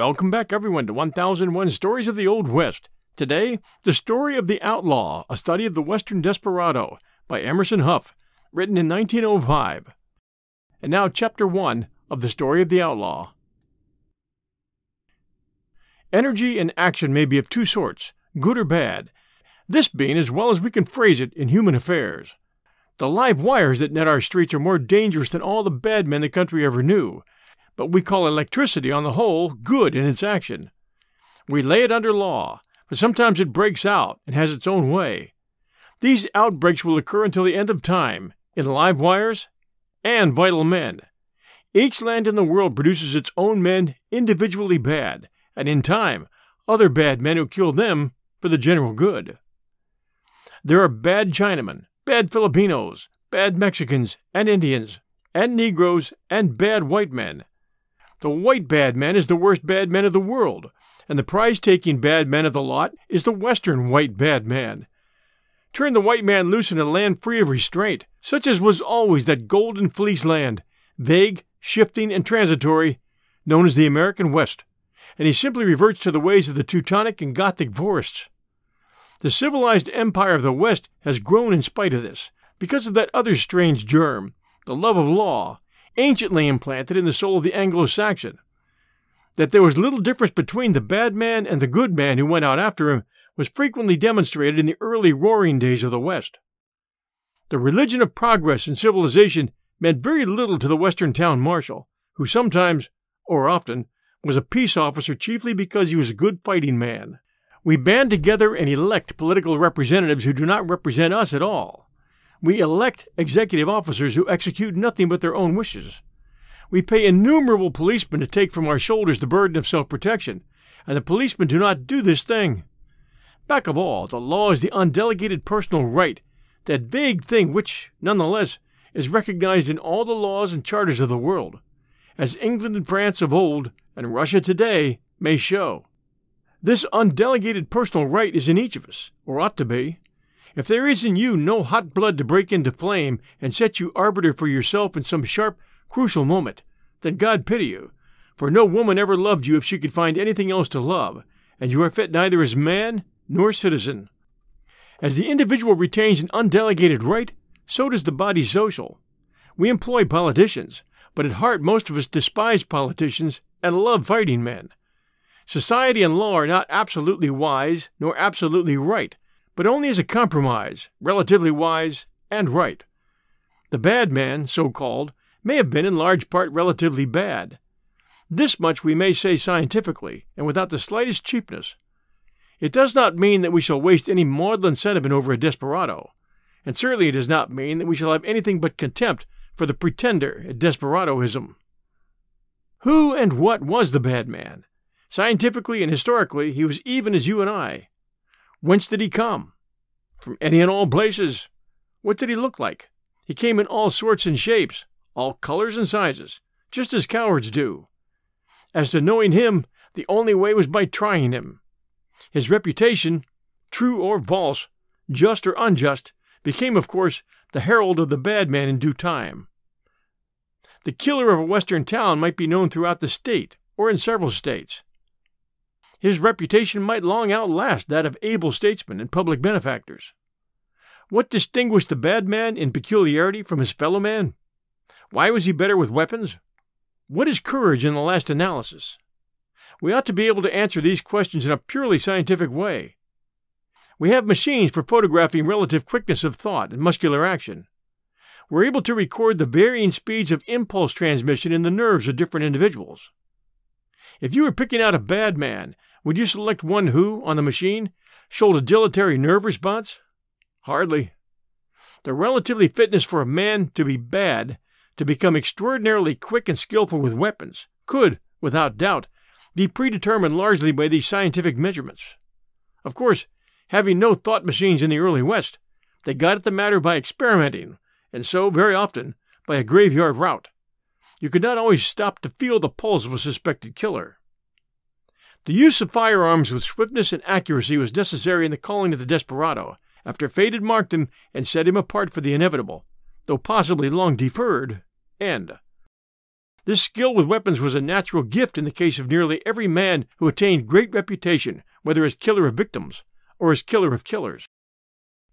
Welcome back, everyone, to 1001 Stories of the Old West. Today, The Story of the Outlaw, a study of the Western desperado by Emerson Hough, written in 1905. And now, Chapter 1 of The Story of the Outlaw. Energy and action may be of two sorts, good or bad, this being as well as we can phrase it in human affairs. The live wires that net our streets are more dangerous than all the bad men the country ever knew, but we call electricity on the whole good in its action. We lay it under law, but sometimes it breaks out and has its own way. These outbreaks will occur until the end of time, in live wires and vital men. Each land in the world produces its own men individually bad, and in time, other bad men who kill them for the general good. There are bad Chinamen, bad Filipinos, bad Mexicans and Indians, and Negroes, and bad white men. The white bad man is the worst bad man of the world, and the prize taking bad man of the lot is the Western white bad man. Turn the white man loose in a land free of restraint, such as was always that golden fleece land, vague, shifting, and transitory, known as the American West, and he simply reverts to the ways of the Teutonic and Gothic forests. The civilized empire of the West has grown in spite of this, because of that other strange germ, the love of law, anciently implanted in the soul of the Anglo Saxon. That there was little difference between the bad man and the good man who went out after him was frequently demonstrated in the early roaring days of the West. The religion of progress and civilization meant very little to the Western town marshal, who sometimes, or often, was a peace officer chiefly because he was a good fighting man. We band together and elect political representatives who do not represent us at all. We elect executive officers who execute nothing but their own wishes. We pay innumerable policemen to take from our shoulders the burden of self protection, and the policemen do not do this thing. Back of all, the law is the undelegated personal right, that vague thing which, nonetheless, is recognized in all the laws and charters of the world, as England and France of old, and Russia today, may show. This undelegated personal right is in each of us, or ought to be. If there is in you no hot blood to break into flame and set you arbiter for yourself in some sharp, crucial moment, then God pity you, for no woman ever loved you if she could find anything else to love, and you are fit neither as man nor citizen. As the individual retains an undelegated right, so does the body social. We employ politicians, but at heart most of us despise politicians and love fighting men. Society and law are not absolutely wise nor absolutely right, but only as a compromise, relatively wise and right. The bad man, so called, may have been in large part relatively bad. This much we may say scientifically, and without the slightest cheapness. It does not mean that we shall waste any maudlin sentiment over a desperado, and certainly it does not mean that we shall have anything but contempt for the pretender at desperadoism. Who and what was the bad man? Scientifically and historically, he was even as you and I. Whence did he come? From any and all places. What did he look like? He came in all sorts and shapes, all colors and sizes, just as cowards do. As to knowing him, the only way was by trying him. His reputation, true or false, just or unjust, became, of course, the herald of the bad man in due time. The killer of a western town might be known throughout the state, or in several states his reputation might long outlast that of able statesmen and public benefactors. What distinguished the bad man in peculiarity from his fellow man? Why was he better with weapons? What is courage in the last analysis? We ought to be able to answer these questions in a purely scientific way. We have machines for photographing relative quickness of thought and muscular action. We're able to record the varying speeds of impulse transmission in the nerves of different individuals. If you were picking out a bad man would you select one who, on the machine, showed a dilatory nerve response? Hardly. The relatively fitness for a man to be bad, to become extraordinarily quick and skillful with weapons, could, without doubt, be predetermined largely by these scientific measurements. Of course, having no thought machines in the early West, they got at the matter by experimenting, and so, very often, by a graveyard route. You could not always stop to feel the pulse of a suspected killer. The use of firearms with swiftness and accuracy was necessary in the calling of the desperado, after fate had marked him and set him apart for the inevitable, though possibly long deferred, end. This skill with weapons was a natural gift in the case of nearly every man who attained great reputation, whether as killer of victims or as killer of killers.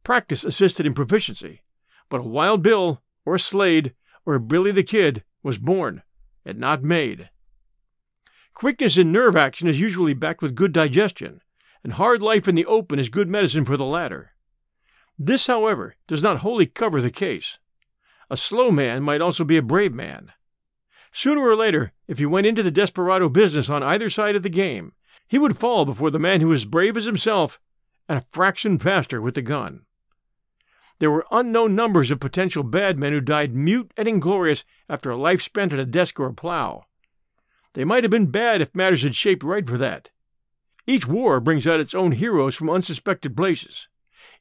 Practice assisted in proficiency, but a Wild Bill, or a Slade, or a Billy the Kid was born, and not made. Quickness in nerve action is usually backed with good digestion, and hard life in the open is good medicine for the latter. This, however, does not wholly cover the case. A slow man might also be a brave man. Sooner or later, if he went into the desperado business on either side of the game, he would fall before the man who was brave as himself and a fraction faster with the gun. There were unknown numbers of potential bad men who died mute and inglorious after a life spent at a desk or a plow. They might have been bad if matters had shaped right for that. Each war brings out its own heroes from unsuspected places.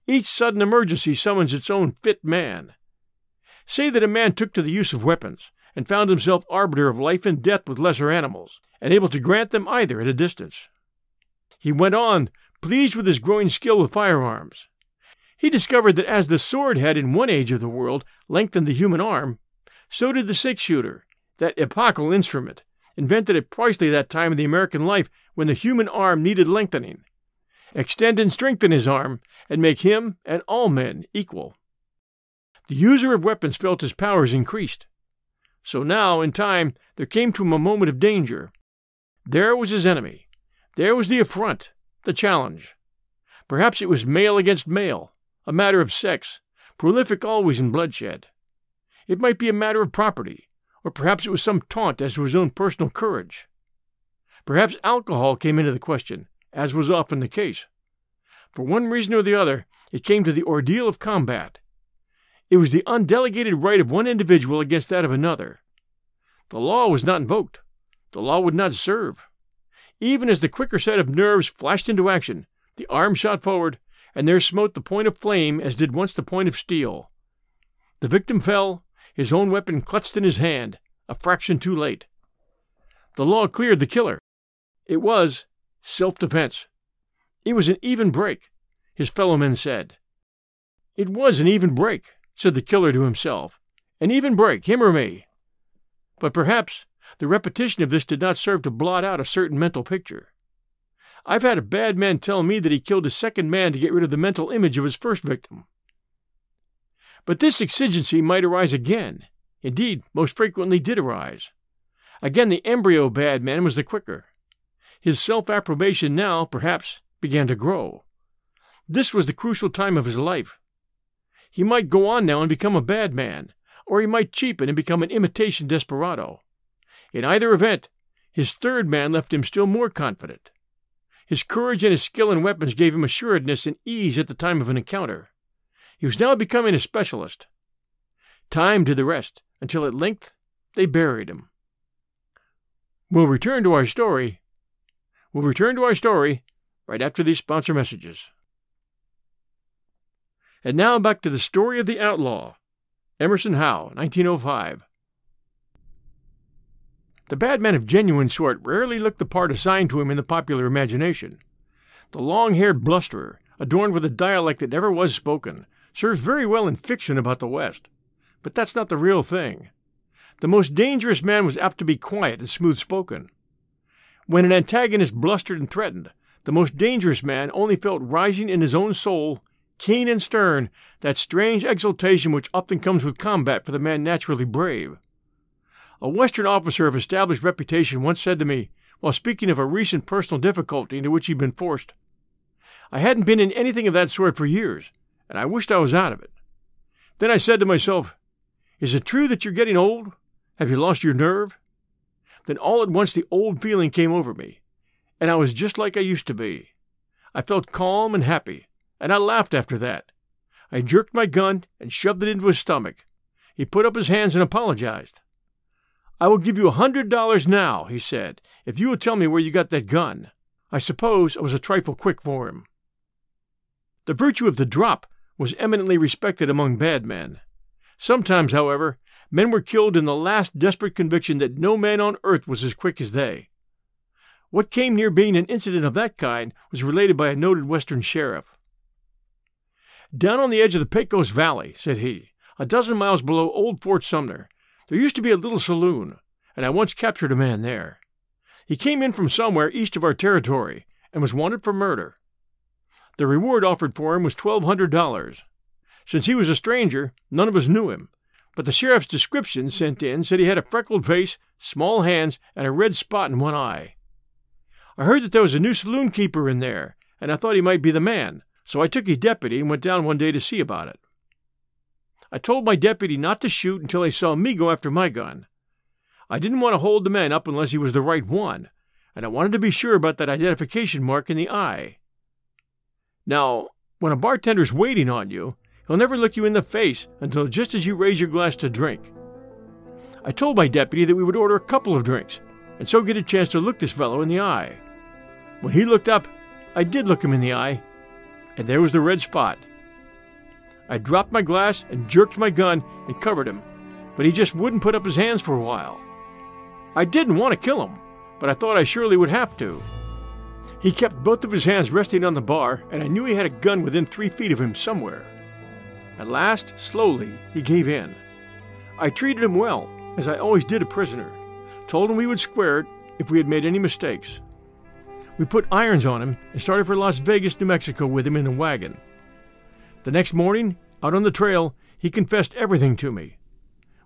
Each sudden emergency summons its own fit man. Say that a man took to the use of weapons and found himself arbiter of life and death with lesser animals, and able to grant them either at a distance. He went on, pleased with his growing skill with firearms. He discovered that as the sword had in one age of the world lengthened the human arm, so did the six shooter, that epochal instrument, invented at precisely that time in the American life when the human arm needed lengthening. Extend and strengthen his arm, and make him and all men equal. The user of weapons felt his powers increased. So now, in time, there came to him a moment of danger. There was his enemy. There was the affront, the challenge. Perhaps it was male against male, a matter of sex, prolific always in bloodshed. It might be a matter of property, or perhaps it was some taunt as to his own personal courage. Perhaps alcohol came into the question, as was often the case. For one reason or the other, it came to the ordeal of combat. It was the undelegated right of one individual against that of another. The law was not invoked. The law would not serve. Even as the quicker set of nerves flashed into action, the arm shot forward, and there smote the point of flame as did once the point of steel. The victim fell, his own weapon clutched in his hand, a fraction too late. The law cleared the killer. It was self defense. It was an even break, his fellow men said. It was an even break, said the killer to himself. An even break, him or me. But perhaps the repetition of this did not serve to blot out a certain mental picture. I've had a bad man tell me that he killed a second man to get rid of the mental image of his first victim. But this exigency might arise again. Indeed, most frequently did arise. Again, the embryo bad man was the quicker. His self approbation now, perhaps, began to grow. This was the crucial time of his life. He might go on now and become a bad man, or he might cheapen and become an imitation desperado. In either event, his third man left him still more confident. His courage and his skill in weapons gave him assuredness and ease at the time of an encounter. He was now becoming a specialist. Time did the rest, until at length they buried him. We'll return to our story. We'll return to our story right after these sponsor messages. And now back to the story of the outlaw. Emerson Hough, 1905. The bad man of genuine sort rarely looked the part assigned to him in the popular imagination. The long haired blusterer, adorned with a dialect that never was spoken, serves very well in fiction about the West. But that's not the real thing. The most dangerous man was apt to be quiet and smooth spoken. When an antagonist blustered and threatened, the most dangerous man only felt rising in his own soul, keen and stern, that strange exultation which often comes with combat for the man naturally brave. A Western officer of established reputation once said to me, while speaking of a recent personal difficulty into which he'd been forced, I hadn't been in anything of that sort for years, and I wished I was out of it. Then I said to myself, Is it true that you're getting old? Have you lost your nerve? Then all at once the old feeling came over me, and I was just like I used to be. I felt calm and happy, and I laughed after that. I jerked my gun and shoved it into his stomach. He put up his hands and apologized. I will give you a hundred dollars now, he said, if you will tell me where you got that gun. I suppose I was a trifle quick for him. The virtue of the drop was eminently respected among bad men. Sometimes, however, men were killed in the last desperate conviction that no man on earth was as quick as they. What came near being an incident of that kind was related by a noted Western sheriff. Down on the edge of the Pecos Valley, said he, a dozen miles below old Fort Sumner, there used to be a little saloon, and I once captured a man there. He came in from somewhere east of our territory and was wanted for murder. The reward offered for him was $1,200. Since he was a stranger, none of us knew him, but the sheriff's description sent in said he had a freckled face, small hands, and a red spot in one eye. I heard that there was a new saloon keeper in there, and I thought he might be the man, so I took a deputy and went down one day to see about it. I told my deputy not to shoot until he saw me go after my gun. I didn't want to hold the man up unless he was the right one, and I wanted to be sure about that identification mark in the eye. Now, when a bartender's waiting on you, he'll never look you in the face until just as you raise your glass to drink. I told my deputy that we would order a couple of drinks, and so get a chance to look this fellow in the eye. When he looked up, I did look him in the eye, and there was the red spot. I dropped my glass and jerked my gun and covered him, but he just wouldn't put up his hands for a while. I didn't want to kill him, but I thought I surely would have to. He kept both of his hands resting on the bar, and I knew he had a gun within three feet of him somewhere. At last, slowly, he gave in. I treated him well, as I always did a prisoner, told him we would square it if we had made any mistakes. We put irons on him and started for Las Vegas, New Mexico with him in a wagon. The next morning, out on the trail, he confessed everything to me.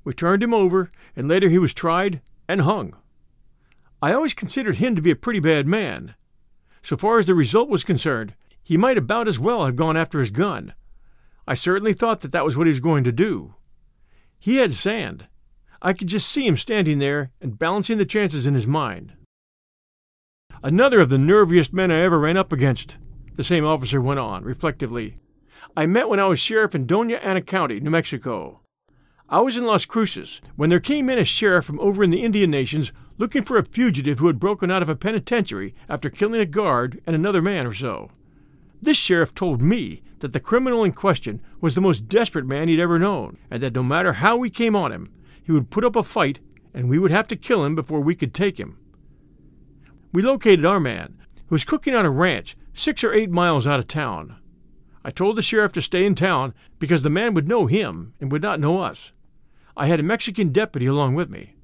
We turned him over, and later he was tried and hung. I always considered him to be a pretty bad man. So far as the result was concerned, he might about as well have gone after his gun. I certainly thought that that was what he was going to do. He had sand. I could just see him standing there and balancing the chances in his mind. Another of the nerviest men I ever ran up against, the same officer went on, reflectively. I met when I was sheriff in Dona Ana County, New Mexico. I was in Las Cruces when there came in a sheriff from over in the Indian Nations looking for a fugitive who had broken out of a penitentiary after killing a guard and another man or so. This sheriff told me that the criminal in question was the most desperate man he'd ever known, and that no matter how we came on him, he would put up a fight and we would have to kill him before we could take him we located our man, who was cooking on a ranch six or eight miles out of town. I told the sheriff to stay in town because the man would know him and would not know us. I had a Mexican deputy along with me.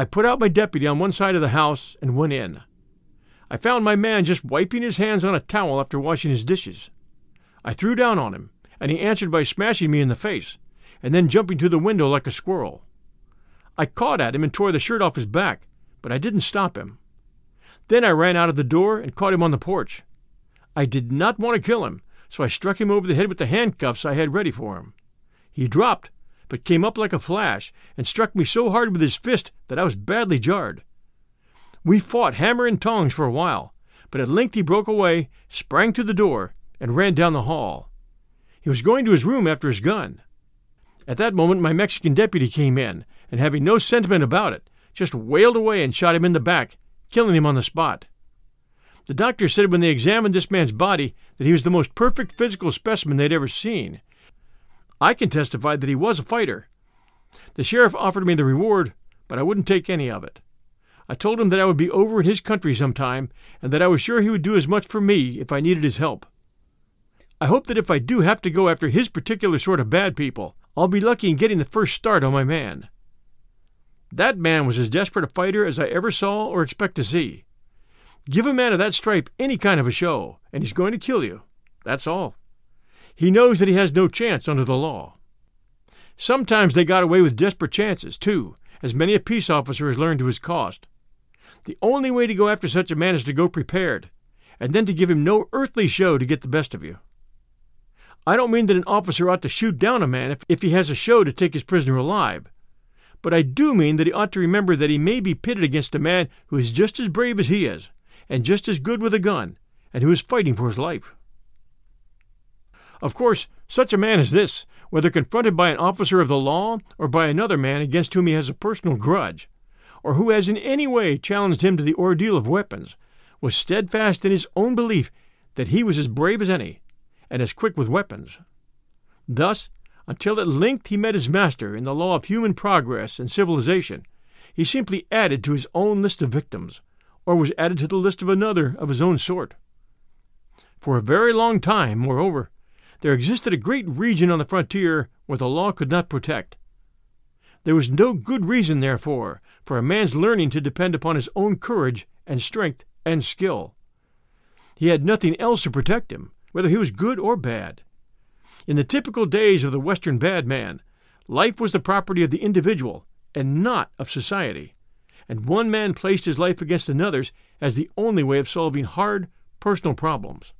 I put out my deputy on one side of the house and went in. I found my man just wiping his hands on a towel after washing his dishes. I threw down on him, and he answered by smashing me in the face, and then jumping to the window like a squirrel. I caught at him and tore the shirt off his back, but I didn't stop him. Then I ran out of the door and caught him on the porch. I did not want to kill him, so I struck him over the head with the handcuffs I had ready for him. He dropped, but came up like a flash and struck me so hard with his fist that I was badly jarred. We fought hammer and tongs for a while, but at length he broke away, sprang to the door, and ran down the hall. He was going to his room after his gun. At that moment, my Mexican deputy came in, and having no sentiment about it, just whaled away and shot him in the back, killing him on the spot. The doctor said when they examined this man's body that he was the most perfect physical specimen they'd ever seen. I can testify that he was a fighter. The sheriff offered me the reward, but I wouldn't take any of it. I told him that I would be over in his country sometime, and that I was sure he would do as much for me if I needed his help. I hope that if I do have to go after his particular sort of bad people, I'll be lucky in getting the first start on my man. That man was as desperate a fighter as I ever saw or expect to see. Give a man of that stripe any kind of a show, and he's going to kill you. That's all. He knows that he has no chance under the law. Sometimes they got away with desperate chances, too, as many a peace officer has learned to his cost. The only way to go after such a man is to go prepared, and then to give him no earthly show to get the best of you. I don't mean that an officer ought to shoot down a man if, if he has a show to take his prisoner alive, but I do mean that he ought to remember that he may be pitted against a man who is just as brave as he is, and just as good with a gun, and who is fighting for his life. Of course, such a man as this, whether confronted by an officer of the law or by another man against whom he has a personal grudge, or who has in any way challenged him to the ordeal of weapons, was steadfast in his own belief that he was as brave as any, and as quick with weapons. Thus, until at length he met his master in the law of human progress and civilization, he simply added to his own list of victims, or was added to the list of another of his own sort. For a very long time, moreover, there existed a great region on the frontier where the law could not protect. There was no good reason, therefore, for a man's learning to depend upon his own courage and strength and skill. He had nothing else to protect him, whether he was good or bad. In the typical days of the Western bad man, life was the property of the individual and not of society, and one man placed his life against another's as the only way of solving hard personal problems.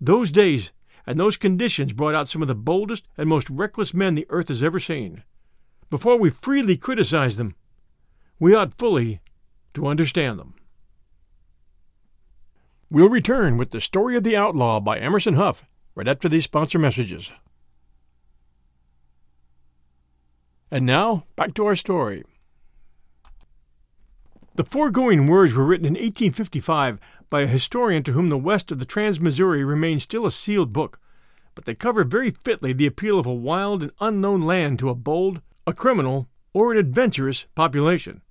Those days and those conditions brought out some of the boldest and most reckless men the earth has ever seen. Before we freely criticize them, we ought fully to understand them. We'll return with The Story of the Outlaw by Emerson Hough right after these sponsor messages. And now, back to our story. The foregoing words were written in 1855 by a historian to whom the west of the Trans Missouri remains still a sealed book, but they cover very fitly the appeal of a wild and unknown land to a bold, a criminal, or an adventurous population.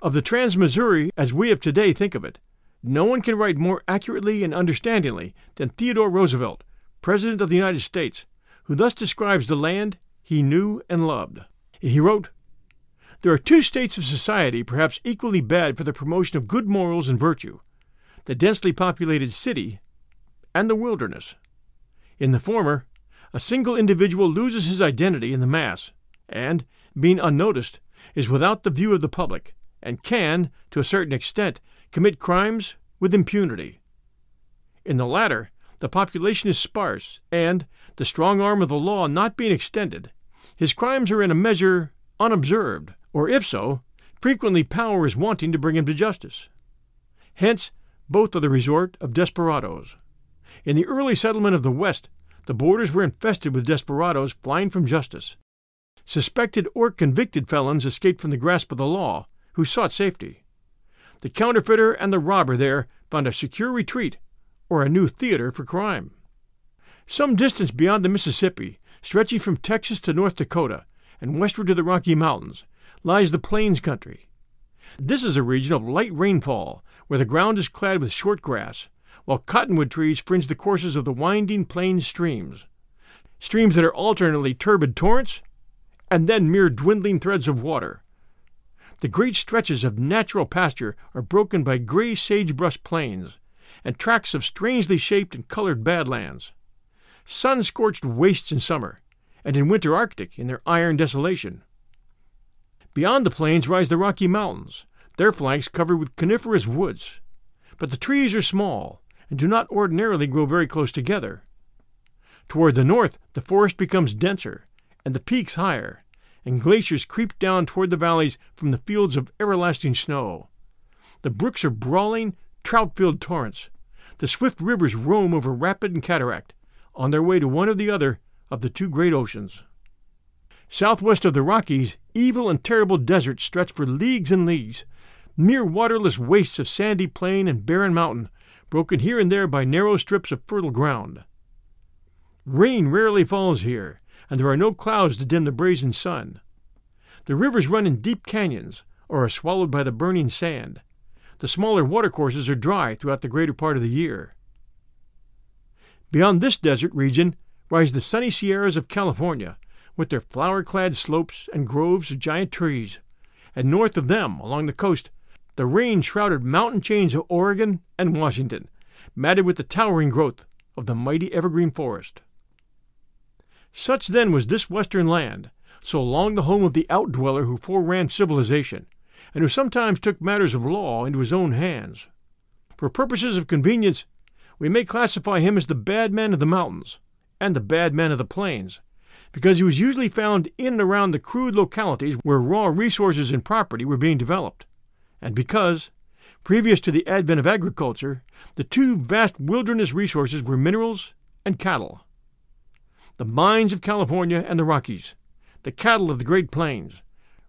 Of the Trans Missouri as we of today think of it, no one can write more accurately and understandingly than Theodore Roosevelt, President of the United States, who thus describes the land he knew and loved. He wrote, There are two states of society perhaps equally bad for the promotion of good morals and virtue the densely populated city and the wilderness. In the former, a single individual loses his identity in the mass, and, being unnoticed, is without the view of the public, and can, to a certain extent, commit crimes with impunity. In the latter, the population is sparse, and, the strong arm of the law not being extended, his crimes are in a measure unobserved, or if so, frequently power is wanting to bring him to justice. Hence, both are the resort of desperadoes. In the early settlement of the West, the borders were infested with desperadoes flying from justice. Suspected or convicted felons escaped from the grasp of the law, who sought safety. The counterfeiter and the robber there found a secure retreat or a new theater for crime. Some distance beyond the Mississippi, stretching from Texas to North Dakota and westward to the Rocky Mountains, lies the Plains country. This is a region of light rainfall, where the ground is clad with short grass, while cottonwood trees fringe the courses of the winding plain streams, streams that are alternately turbid torrents and then mere dwindling threads of water. The great stretches of natural pasture are broken by gray sagebrush plains and tracts of strangely shaped and colored badlands, sun scorched wastes in summer, and in winter arctic in their iron desolation. Beyond the plains rise the Rocky Mountains, their flanks covered with coniferous woods, but the trees are small and do not ordinarily grow very close together. Toward the north, the forest becomes denser and the peaks higher, and glaciers creep down toward the valleys from the fields of everlasting snow. The brooks are brawling, trout filled torrents. The swift rivers roam over rapid and cataract, on their way to one or the other of the two great oceans. Southwest of the Rockies, evil and terrible deserts stretch for leagues and leagues, mere waterless wastes of sandy plain and barren mountain, broken here and there by narrow strips of fertile ground. Rain rarely falls here, and there are no clouds to dim the brazen sun. The rivers run in deep canyons, or are swallowed by the burning sand. The smaller watercourses are dry throughout the greater part of the year. Beyond this desert region rise the sunny Sierras of California, with their flower clad slopes and groves of giant trees, and north of them, along the coast, the rain shrouded mountain chains of Oregon and Washington, matted with the towering growth of the mighty evergreen forest. Such then was this western land, so long the home of the outdweller who foreran civilization, and who sometimes took matters of law into his own hands. For purposes of convenience, we may classify him as the bad man of the mountains and the bad man of the plains, because he was usually found in and around the crude localities where raw resources and property were being developed and because, previous to the advent of agriculture, the two vast wilderness resources were minerals and cattle. The mines of California and the Rockies, the cattle of the Great Plains,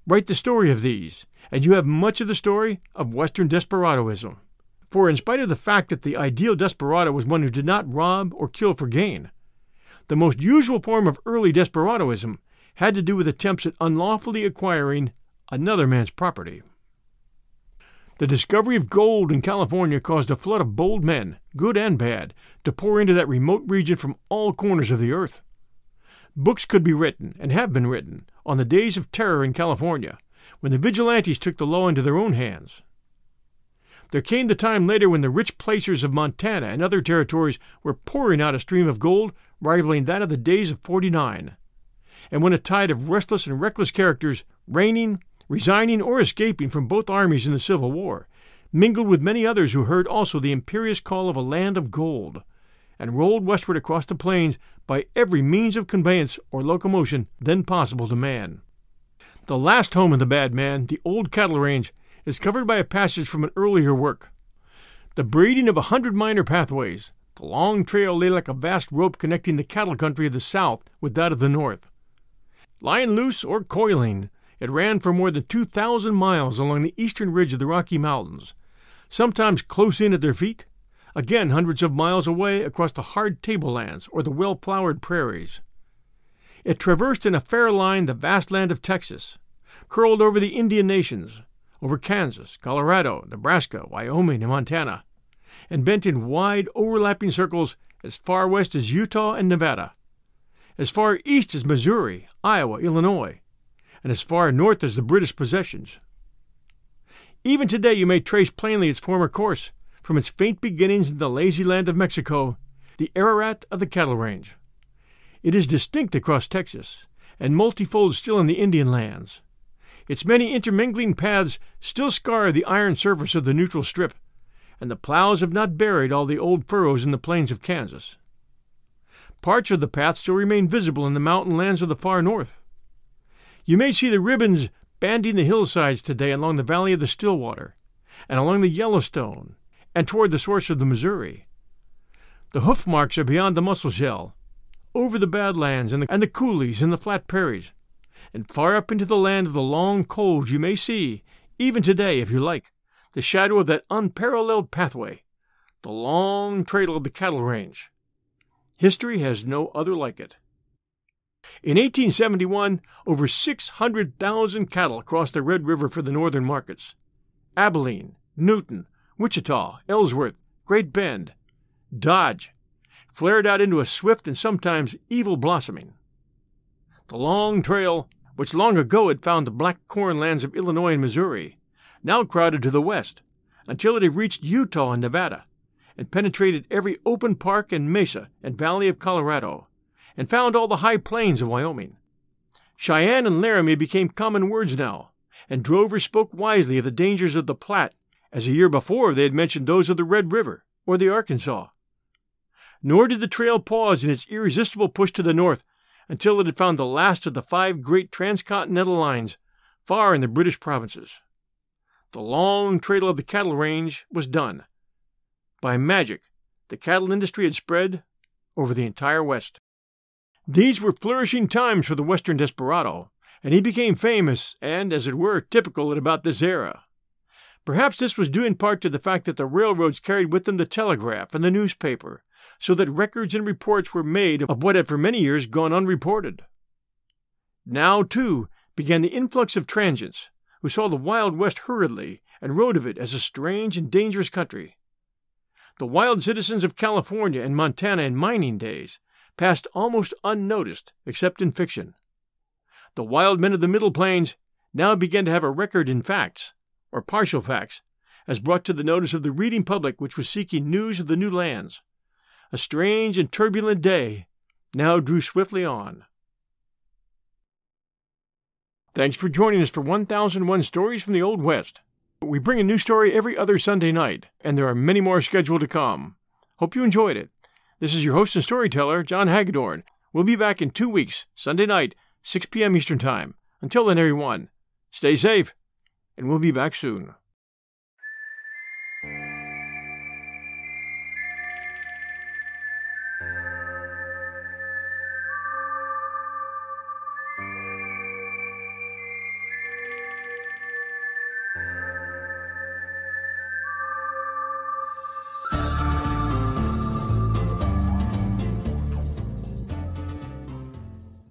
write the story of these, and you have much of the story of Western desperadoism. For, in spite of the fact that the ideal desperado was one who did not rob or kill for gain, the most usual form of early desperadoism had to do with attempts at unlawfully acquiring another man's property. The discovery of gold in California caused a flood of bold men, good and bad, to pour into that remote region from all corners of the earth. Books could be written, and have been written, on the days of terror in California, when the vigilantes took the law into their own hands. There came the time later when the rich placers of Montana and other territories were pouring out a stream of gold rivaling that of the days of 49, and when a tide of restless and reckless characters, reigning, resigning, or escaping from both armies in the Civil War, mingled with many others who heard also the imperious call of a land of gold, and rolled westward across the plains by every means of conveyance or locomotion then possible to man. The last home of the bad man, the old cattle range, is covered by a passage from an earlier work. The braiding of a hundred minor pathways, the long trail lay like a vast rope connecting the cattle country of the south with that of the north. Lying loose or coiling, it ran for more than 2,000 miles along the eastern ridge of the Rocky Mountains, sometimes close in at their feet, again hundreds of miles away across the hard tablelands or the well flowered prairies. It traversed in a fair line the vast land of Texas, curled over the Indian nations, over Kansas, Colorado, Nebraska, Wyoming, and Montana, and bent in wide, overlapping circles as far west as Utah and Nevada, as far east as Missouri, Iowa, Illinois, and as far north as the British possessions. Even today you may trace plainly its former course, from its faint beginnings in the lazy land of Mexico, the Ararat of the cattle range. It is distinct across Texas, and multifold still in the Indian lands. Its many intermingling paths still scar the iron surface of the neutral strip, and the plows have not buried all the old furrows in the plains of Kansas. Parts of the path still remain visible in the mountain lands of the far north. You may see the ribbons banding the hillsides today along the valley of the Stillwater, and along the Yellowstone, and toward the source of the Missouri. The hoof marks are beyond the Musselshell, over the Badlands and the, and the coulees and the flat prairies, and far up into the land of the long cold you may see, even today, if you like, the shadow of that unparalleled pathway, the long trail of the cattle range. History has no other like it. In 1871, over 600,000 cattle crossed the Red River for the northern markets. Abilene, Newton, Wichita, Ellsworth, Great Bend, Dodge, flared out into a swift and sometimes evil blossoming. The long trail, which long ago had found the black corn lands of Illinois and Missouri, now crowded to the west until it had reached Utah and Nevada and penetrated every open park and mesa and valley of Colorado and found all the high plains of Wyoming. Cheyenne and Laramie became common words now, and drovers spoke wisely of the dangers of the Platte as a year before they had mentioned those of the Red River or the Arkansas nor did the trail pause in its irresistible push to the north until it had found the last of the five great transcontinental lines far in the British provinces. The long trail of the cattle range was done. By magic, the cattle industry had spread over the entire West. These were flourishing times for the Western desperado, and he became famous and, as it were, typical at about this era. Perhaps this was due in part to the fact that the railroads carried with them the telegraph and the newspaper, so that records and reports were made of what had for many years gone unreported. Now, too, began the influx of transients, who saw the Wild West hurriedly and wrote of it as a strange and dangerous country. The wild citizens of California and Montana in mining days passed almost unnoticed except in fiction. The wild men of the Middle Plains now began to have a record in facts, or partial facts, as brought to the notice of the reading public which was seeking news of the new lands a strange and turbulent day now drew swiftly on. Thanks for joining us for 1001 Stories from the Old West. We bring a new story every other Sunday night, and there are many more scheduled to come. Hope you enjoyed it. This is your host and storyteller, John Hagedorn. We'll be back in two weeks, Sunday night, 6 p.m. Eastern Time. Until then, everyone, stay safe, and we'll be back soon.